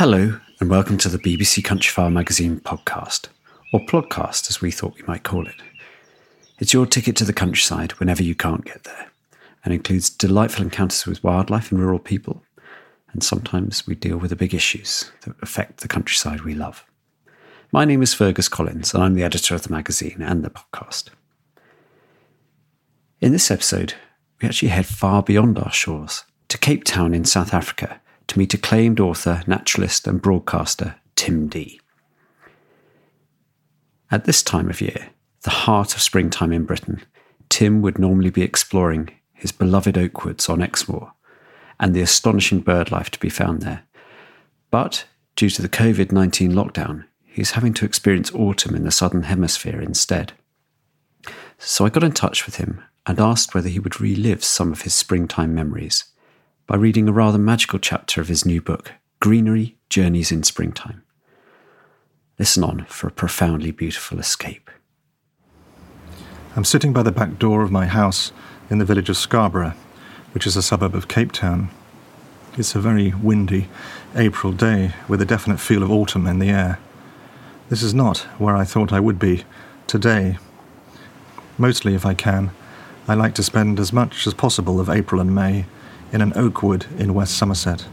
Hello, and welcome to the BBC Countryfile magazine podcast, or podcast as we thought we might call it. It's your ticket to the countryside whenever you can't get there, and includes delightful encounters with wildlife and rural people, and sometimes we deal with the big issues that affect the countryside we love. My name is Fergus Collins, and I'm the editor of the magazine and the podcast. In this episode, we actually head far beyond our shores to Cape Town in South Africa to meet acclaimed author, naturalist, and broadcaster Tim Dee. At this time of year, the heart of springtime in Britain, Tim would normally be exploring his beloved oak woods on Exmoor and the astonishing bird life to be found there. But due to the COVID 19 lockdown, he's having to experience autumn in the southern hemisphere instead. So I got in touch with him and asked whether he would relive some of his springtime memories by reading a rather magical chapter of his new book, Greenery Journeys in Springtime. Listen on for a profoundly beautiful escape. I'm sitting by the back door of my house in the village of Scarborough, which is a suburb of Cape Town. It's a very windy April day with a definite feel of autumn in the air. This is not where I thought I would be today. Mostly, if I can, I like to spend as much as possible of April and May in an oak wood in West Somerset.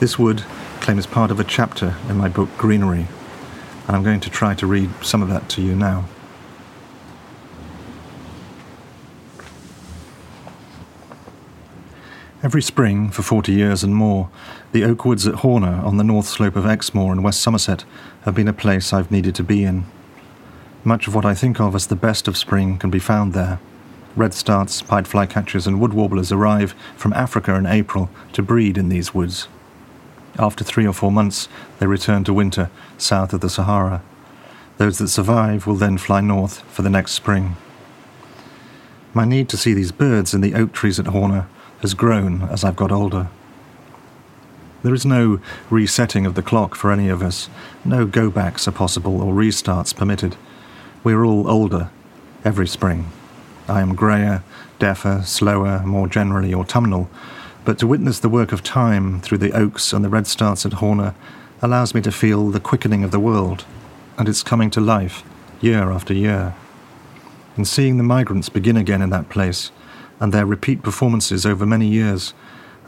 This wood claims part of a chapter in my book Greenery, and I'm going to try to read some of that to you now. Every spring, for 40 years and more, the oak woods at Horner on the north slope of Exmoor in West Somerset have been a place I've needed to be in. Much of what I think of as the best of spring can be found there. Redstarts, pied flycatchers, and wood warblers arrive from Africa in April to breed in these woods. After three or four months, they return to winter south of the Sahara. Those that survive will then fly north for the next spring. My need to see these birds in the oak trees at Horner has grown as I've got older. There is no resetting of the clock for any of us. No go backs are possible or restarts permitted. We're all older every spring. I am greyer, deafer, slower, more generally autumnal, but to witness the work of time through the oaks and the redstarts at Horner allows me to feel the quickening of the world and its coming to life year after year. And seeing the migrants begin again in that place and their repeat performances over many years,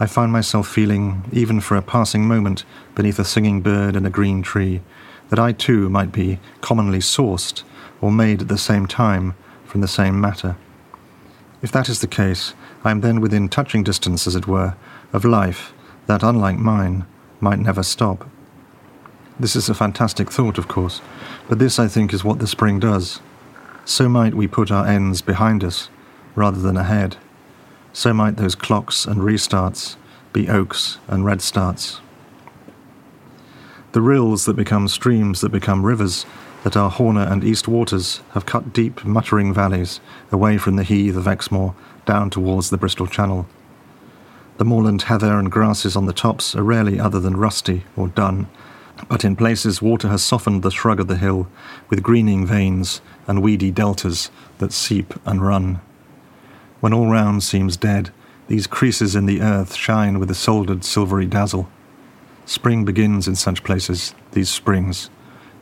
I find myself feeling, even for a passing moment beneath a singing bird and a green tree, that I too might be commonly sourced or made at the same time from the same matter. If that is the case, I am then within touching distance, as it were, of life that, unlike mine, might never stop. This is a fantastic thought, of course, but this, I think, is what the spring does. So might we put our ends behind us rather than ahead. So might those clocks and restarts be oaks and red starts. The rills that become streams that become rivers, that our Horner and East Waters, have cut deep, muttering valleys away from the heath of Exmoor down towards the Bristol Channel. The moorland heather and grasses on the tops are rarely other than rusty or dun, but in places water has softened the shrug of the hill with greening veins and weedy deltas that seep and run. When all round seems dead, these creases in the earth shine with a soldered silvery dazzle. Spring begins in such places, these springs,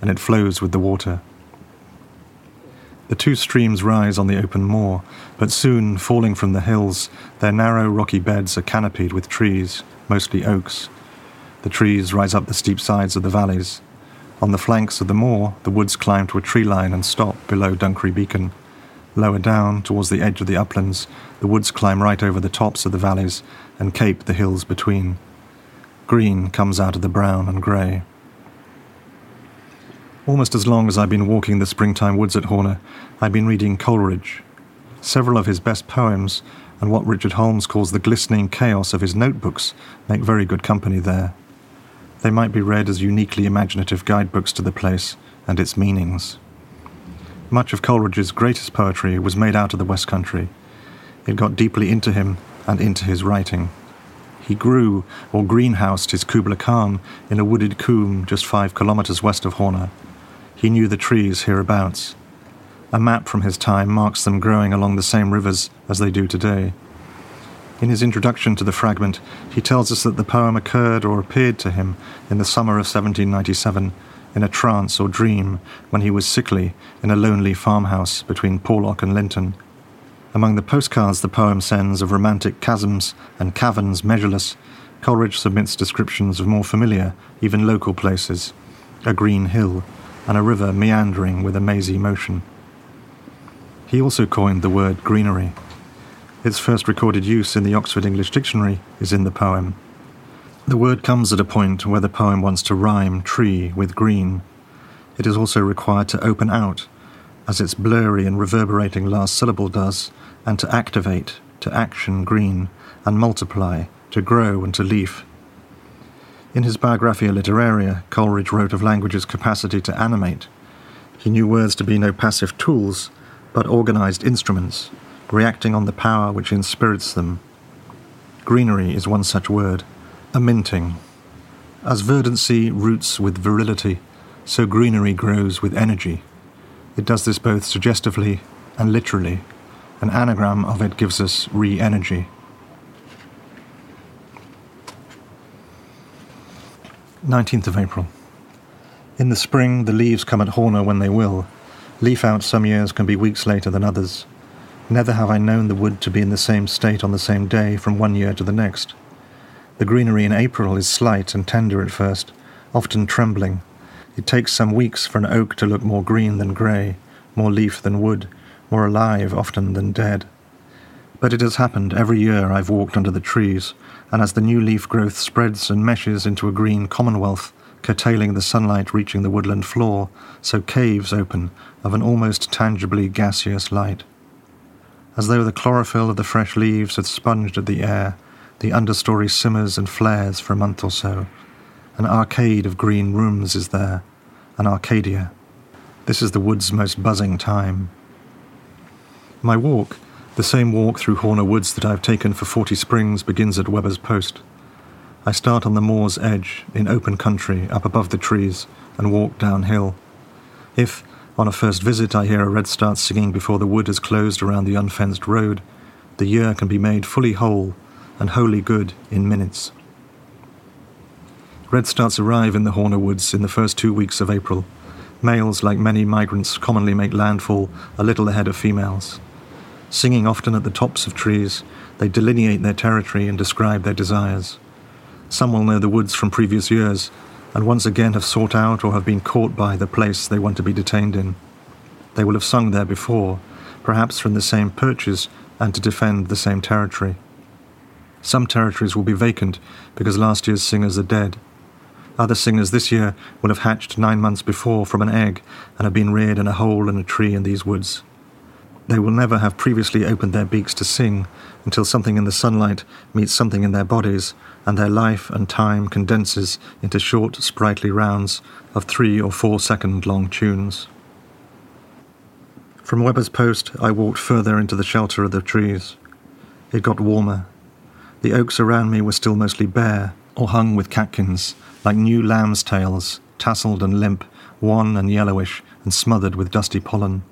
and it flows with the water. The two streams rise on the open moor, but soon, falling from the hills, their narrow rocky beds are canopied with trees, mostly oaks. The trees rise up the steep sides of the valleys. On the flanks of the moor, the woods climb to a tree line and stop below Dunkery Beacon. Lower down, towards the edge of the uplands, the woods climb right over the tops of the valleys and cape the hills between. Green comes out of the brown and grey. Almost as long as I've been walking the springtime woods at Horner, I've been reading Coleridge. Several of his best poems, and what Richard Holmes calls the glistening chaos of his notebooks, make very good company there. They might be read as uniquely imaginative guidebooks to the place and its meanings. Much of Coleridge's greatest poetry was made out of the West Country. It got deeply into him and into his writing. He grew or greenhoused his Kubla Khan in a wooded coombe just five kilometres west of Horner. He knew the trees hereabouts. A map from his time marks them growing along the same rivers as they do today. In his introduction to the fragment, he tells us that the poem occurred or appeared to him in the summer of 1797 in a trance or dream when he was sickly in a lonely farmhouse between Porlock and Linton. Among the postcards the poem sends of romantic chasms and caverns measureless, Coleridge submits descriptions of more familiar, even local places a green hill and a river meandering with a mazy motion. He also coined the word greenery. Its first recorded use in the Oxford English Dictionary is in the poem. The word comes at a point where the poem wants to rhyme tree with green. It is also required to open out, as its blurry and reverberating last syllable does, and to activate, to action green, and multiply, to grow and to leaf. In his Biographia Literaria, Coleridge wrote of language's capacity to animate. He knew words to be no passive tools, but organized instruments, reacting on the power which inspirits them. Greenery is one such word, a minting. As verdancy roots with virility, so greenery grows with energy. It does this both suggestively and literally. An anagram of it gives us re energy. 19th of April. In the spring, the leaves come at Horner when they will. Leaf out some years can be weeks later than others. Never have I known the wood to be in the same state on the same day from one year to the next. The greenery in April is slight and tender at first, often trembling. It takes some weeks for an oak to look more green than grey, more leaf than wood, more alive often than dead. But it has happened every year I've walked under the trees, and as the new leaf growth spreads and meshes into a green commonwealth, curtailing the sunlight reaching the woodland floor, so caves open of an almost tangibly gaseous light. As though the chlorophyll of the fresh leaves had sponged at the air, the understory simmers and flares for a month or so. An arcade of green rooms is there, an Arcadia. This is the wood's most buzzing time. My walk, the same walk through Horner Woods that I have taken for forty springs, begins at Webber's Post. I start on the moor's edge, in open country, up above the trees, and walk downhill. If, on a first visit, I hear a redstart singing before the wood has closed around the unfenced road, the year can be made fully whole and wholly good in minutes. Redstarts arrive in the Horner Woods in the first two weeks of April. Males, like many migrants, commonly make landfall a little ahead of females. Singing often at the tops of trees, they delineate their territory and describe their desires. Some will know the woods from previous years, and once again have sought out or have been caught by the place they want to be detained in. They will have sung there before, perhaps from the same perches and to defend the same territory. Some territories will be vacant because last year's singers are dead. Other singers this year will have hatched nine months before from an egg and have been reared in a hole in a tree in these woods. They will never have previously opened their beaks to sing until something in the sunlight meets something in their bodies and their life and time condenses into short, sprightly rounds of three or four second long tunes. From Webber's post, I walked further into the shelter of the trees. It got warmer. The oaks around me were still mostly bare or hung with catkins, like new lamb's tails, tasseled and limp, wan and yellowish, and smothered with dusty pollen.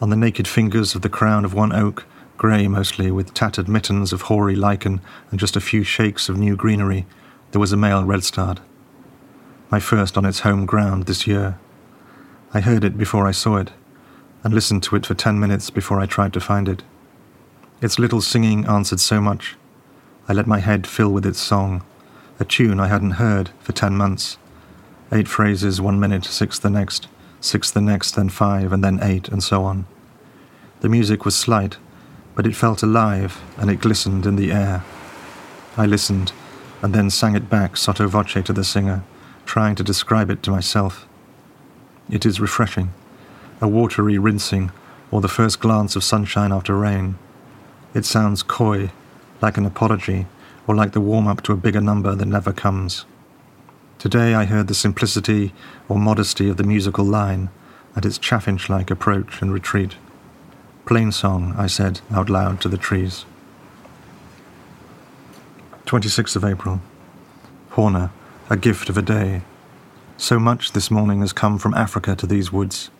On the naked fingers of the crown of one oak, grey mostly, with tattered mittens of hoary lichen and just a few shakes of new greenery, there was a male redstart. My first on its home ground this year. I heard it before I saw it and listened to it for ten minutes before I tried to find it. Its little singing answered so much. I let my head fill with its song, a tune I hadn't heard for ten months. Eight phrases one minute, six the next, six the next, then five, and then eight, and so on. The music was slight, but it felt alive and it glistened in the air. I listened and then sang it back sotto voce to the singer, trying to describe it to myself. It is refreshing a watery rinsing, or the first glance of sunshine after rain. It sounds coy, like an apology, or like the warm up to a bigger number that never comes. Today I heard the simplicity or modesty of the musical line and its chaffinch like approach and retreat. Plain song, I said out loud to the trees. 26th of April. Horner, a gift of a day. So much this morning has come from Africa to these woods.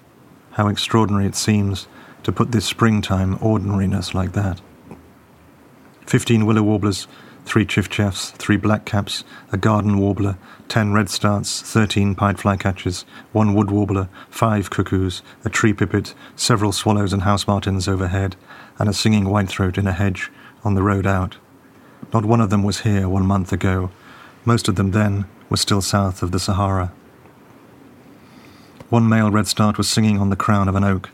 How extraordinary it seems to put this springtime ordinariness like that. Fifteen willow warblers, three chiffchaffs, three blackcaps, a garden warbler, ten redstarts, thirteen pied flycatchers, one wood warbler, five cuckoos, a tree pipit, several swallows and house martins overhead, and a singing whitethroat in a hedge on the road out. Not one of them was here one month ago. Most of them then were still south of the Sahara. One male redstart was singing on the crown of an oak.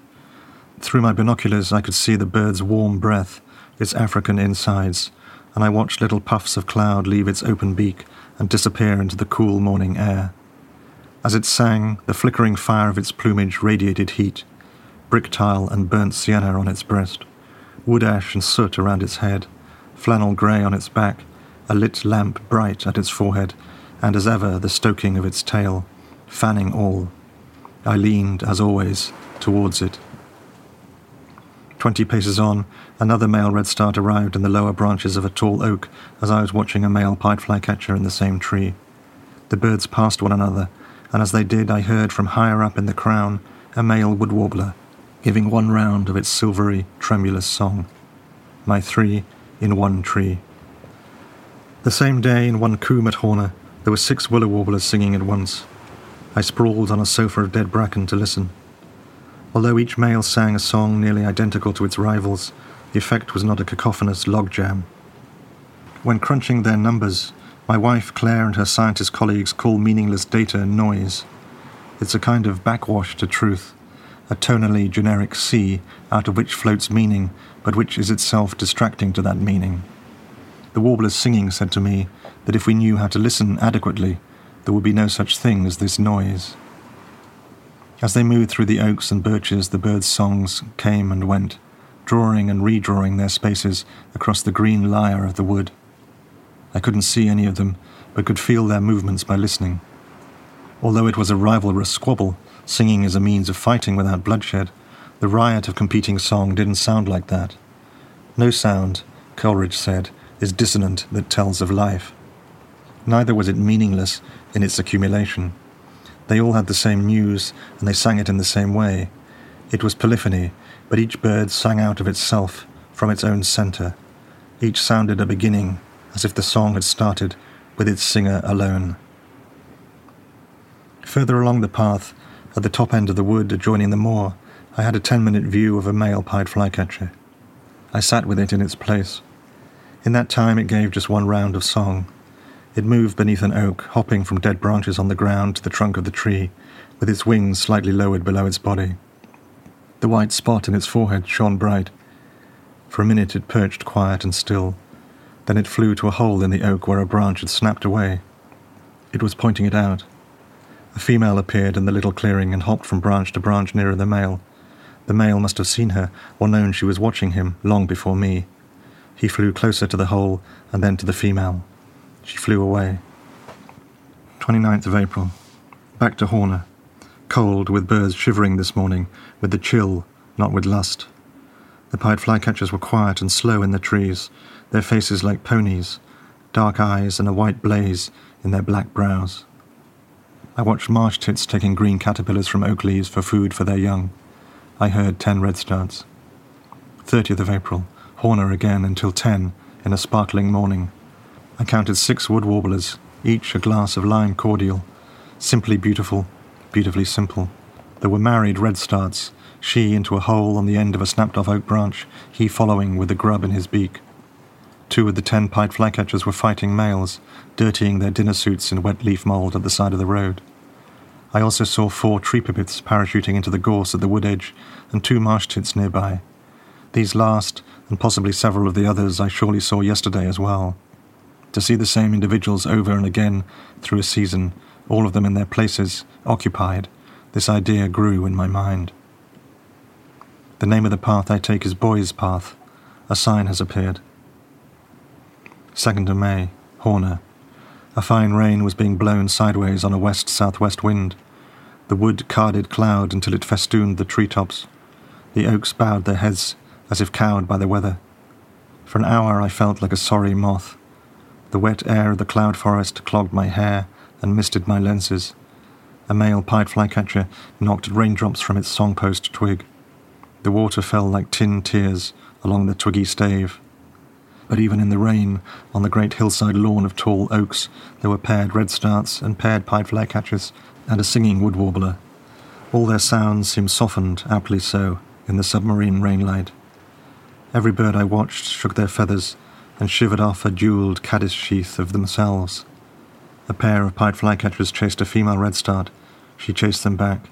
Through my binoculars, I could see the bird's warm breath, its African insides, and I watched little puffs of cloud leave its open beak and disappear into the cool morning air. As it sang, the flickering fire of its plumage radiated heat, brick tile and burnt sienna on its breast, wood ash and soot around its head, flannel grey on its back, a lit lamp bright at its forehead, and as ever the stoking of its tail, fanning all. I leaned, as always, towards it. Twenty paces on, another male redstart arrived in the lower branches of a tall oak as I was watching a male pied flycatcher in the same tree. The birds passed one another, and as they did, I heard from higher up in the crown a male wood warbler giving one round of its silvery, tremulous song. My three in one tree. The same day, in one coombe at Horner, there were six willow warblers singing at once. I sprawled on a sofa of dead bracken to listen. Although each male sang a song nearly identical to its rivals, the effect was not a cacophonous logjam. When crunching their numbers, my wife Claire and her scientist colleagues call meaningless data noise. It's a kind of backwash to truth, a tonally generic sea out of which floats meaning, but which is itself distracting to that meaning. The warbler's singing said to me that if we knew how to listen adequately, there would be no such thing as this noise. As they moved through the oaks and birches, the birds' songs came and went, drawing and redrawing their spaces across the green lyre of the wood. I couldn't see any of them, but could feel their movements by listening. Although it was a rivalrous squabble, singing as a means of fighting without bloodshed, the riot of competing song didn't sound like that. No sound, Coleridge said, is dissonant that tells of life. Neither was it meaningless in its accumulation. They all had the same news, and they sang it in the same way. It was polyphony, but each bird sang out of itself, from its own centre. Each sounded a beginning, as if the song had started with its singer alone. Further along the path, at the top end of the wood adjoining the moor, I had a ten minute view of a male pied flycatcher. I sat with it in its place. In that time, it gave just one round of song. It moved beneath an oak, hopping from dead branches on the ground to the trunk of the tree, with its wings slightly lowered below its body. The white spot in its forehead shone bright. For a minute it perched quiet and still. Then it flew to a hole in the oak where a branch had snapped away. It was pointing it out. A female appeared in the little clearing and hopped from branch to branch nearer the male. The male must have seen her or known she was watching him long before me. He flew closer to the hole and then to the female. She flew away. 29th of April. Back to Horner. Cold, with birds shivering this morning, with the chill, not with lust. The pied flycatchers were quiet and slow in the trees, their faces like ponies, dark eyes and a white blaze in their black brows. I watched marsh tits taking green caterpillars from oak leaves for food for their young. I heard ten redstarts. 30th of April. Horner again until ten in a sparkling morning. I counted six wood warblers, each a glass of lime cordial. Simply beautiful, beautifully simple. There were married redstarts, she into a hole on the end of a snapped off oak branch, he following with the grub in his beak. Two of the ten pied flycatchers were fighting males, dirtying their dinner suits in wet leaf mould at the side of the road. I also saw four tree pipits parachuting into the gorse at the wood edge, and two marsh tits nearby. These last, and possibly several of the others, I surely saw yesterday as well. To see the same individuals over and again through a season, all of them in their places, occupied, this idea grew in my mind. The name of the path I take is Boy's Path. A sign has appeared. 2nd of May, Horner. A fine rain was being blown sideways on a west southwest wind. The wood carded cloud until it festooned the tree tops. The oaks bowed their heads as if cowed by the weather. For an hour I felt like a sorry moth. The wet air of the cloud forest clogged my hair and misted my lenses. A male pied flycatcher knocked raindrops from its songpost twig. The water fell like tin tears along the twiggy stave. But even in the rain, on the great hillside lawn of tall oaks, there were paired redstarts and paired pied flycatchers and a singing wood warbler. All their sounds seemed softened, aptly so, in the submarine rainlight. Every bird I watched shook their feathers and shivered off a jewelled caddis sheath of themselves. A pair of pied flycatchers chased a female redstart. She chased them back.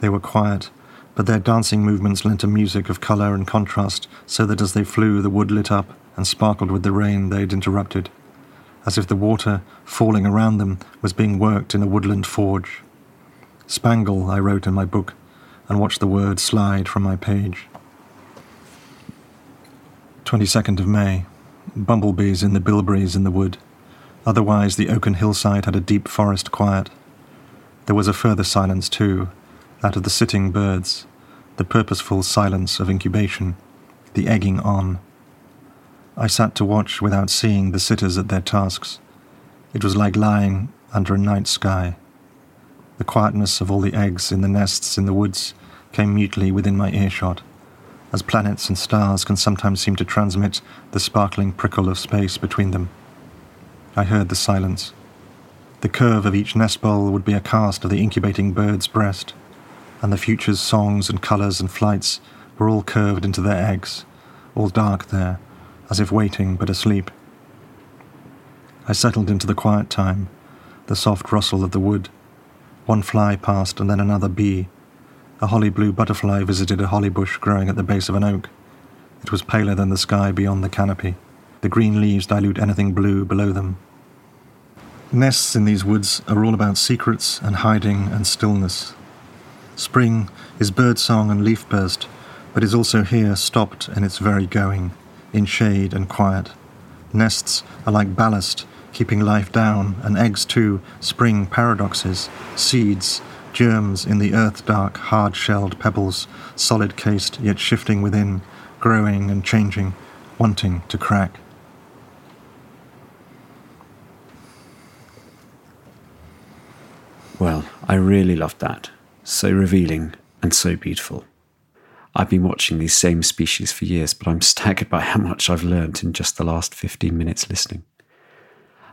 They were quiet, but their dancing movements lent a music of colour and contrast, so that as they flew, the wood lit up and sparkled with the rain they'd interrupted, as if the water, falling around them, was being worked in a woodland forge. Spangle, I wrote in my book, and watched the word slide from my page. 22nd of May bumblebees in the bilberries in the wood. Otherwise, the oaken hillside had a deep forest quiet. There was a further silence, too, that of the sitting birds, the purposeful silence of incubation, the egging on. I sat to watch without seeing the sitters at their tasks. It was like lying under a night sky. The quietness of all the eggs in the nests in the woods came mutely within my earshot as planets and stars can sometimes seem to transmit the sparkling prickle of space between them. I heard the silence. The curve of each nest bowl would be a cast of the incubating bird's breast, and the future's songs and colours and flights were all curved into their eggs, all dark there, as if waiting but asleep. I settled into the quiet time, the soft rustle of the wood. One fly passed and then another bee, a holly blue butterfly visited a holly bush growing at the base of an oak. It was paler than the sky beyond the canopy. The green leaves dilute anything blue below them. Nests in these woods are all about secrets and hiding and stillness. Spring is birdsong and leaf burst, but is also here stopped in its very going, in shade and quiet. Nests are like ballast, keeping life down, and eggs too, spring paradoxes, seeds, germs in the earth dark, hard shelled pebbles, solid cased yet shifting within, growing and changing, wanting to crack. Well, I really loved that. So revealing and so beautiful. I've been watching these same species for years, but I'm staggered by how much I've learnt in just the last 15 minutes listening.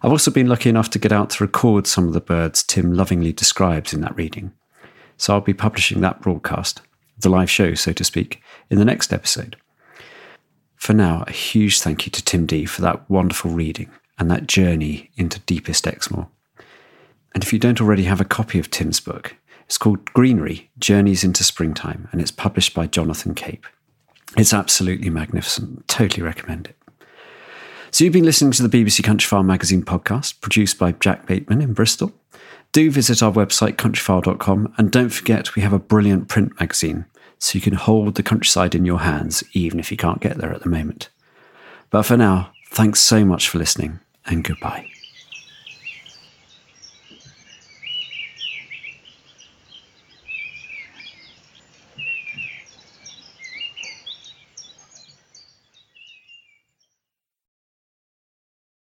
I've also been lucky enough to get out to record some of the birds Tim lovingly describes in that reading. So I'll be publishing that broadcast, the live show, so to speak, in the next episode. For now, a huge thank you to Tim Dee for that wonderful reading and that journey into deepest Exmoor. And if you don't already have a copy of Tim's book, it's called Greenery Journeys into Springtime and it's published by Jonathan Cape. It's absolutely magnificent. Totally recommend it. So, you've been listening to the BBC Country Countryfile magazine podcast, produced by Jack Bateman in Bristol. Do visit our website, countryfile.com, and don't forget we have a brilliant print magazine, so you can hold the countryside in your hands, even if you can't get there at the moment. But for now, thanks so much for listening, and goodbye.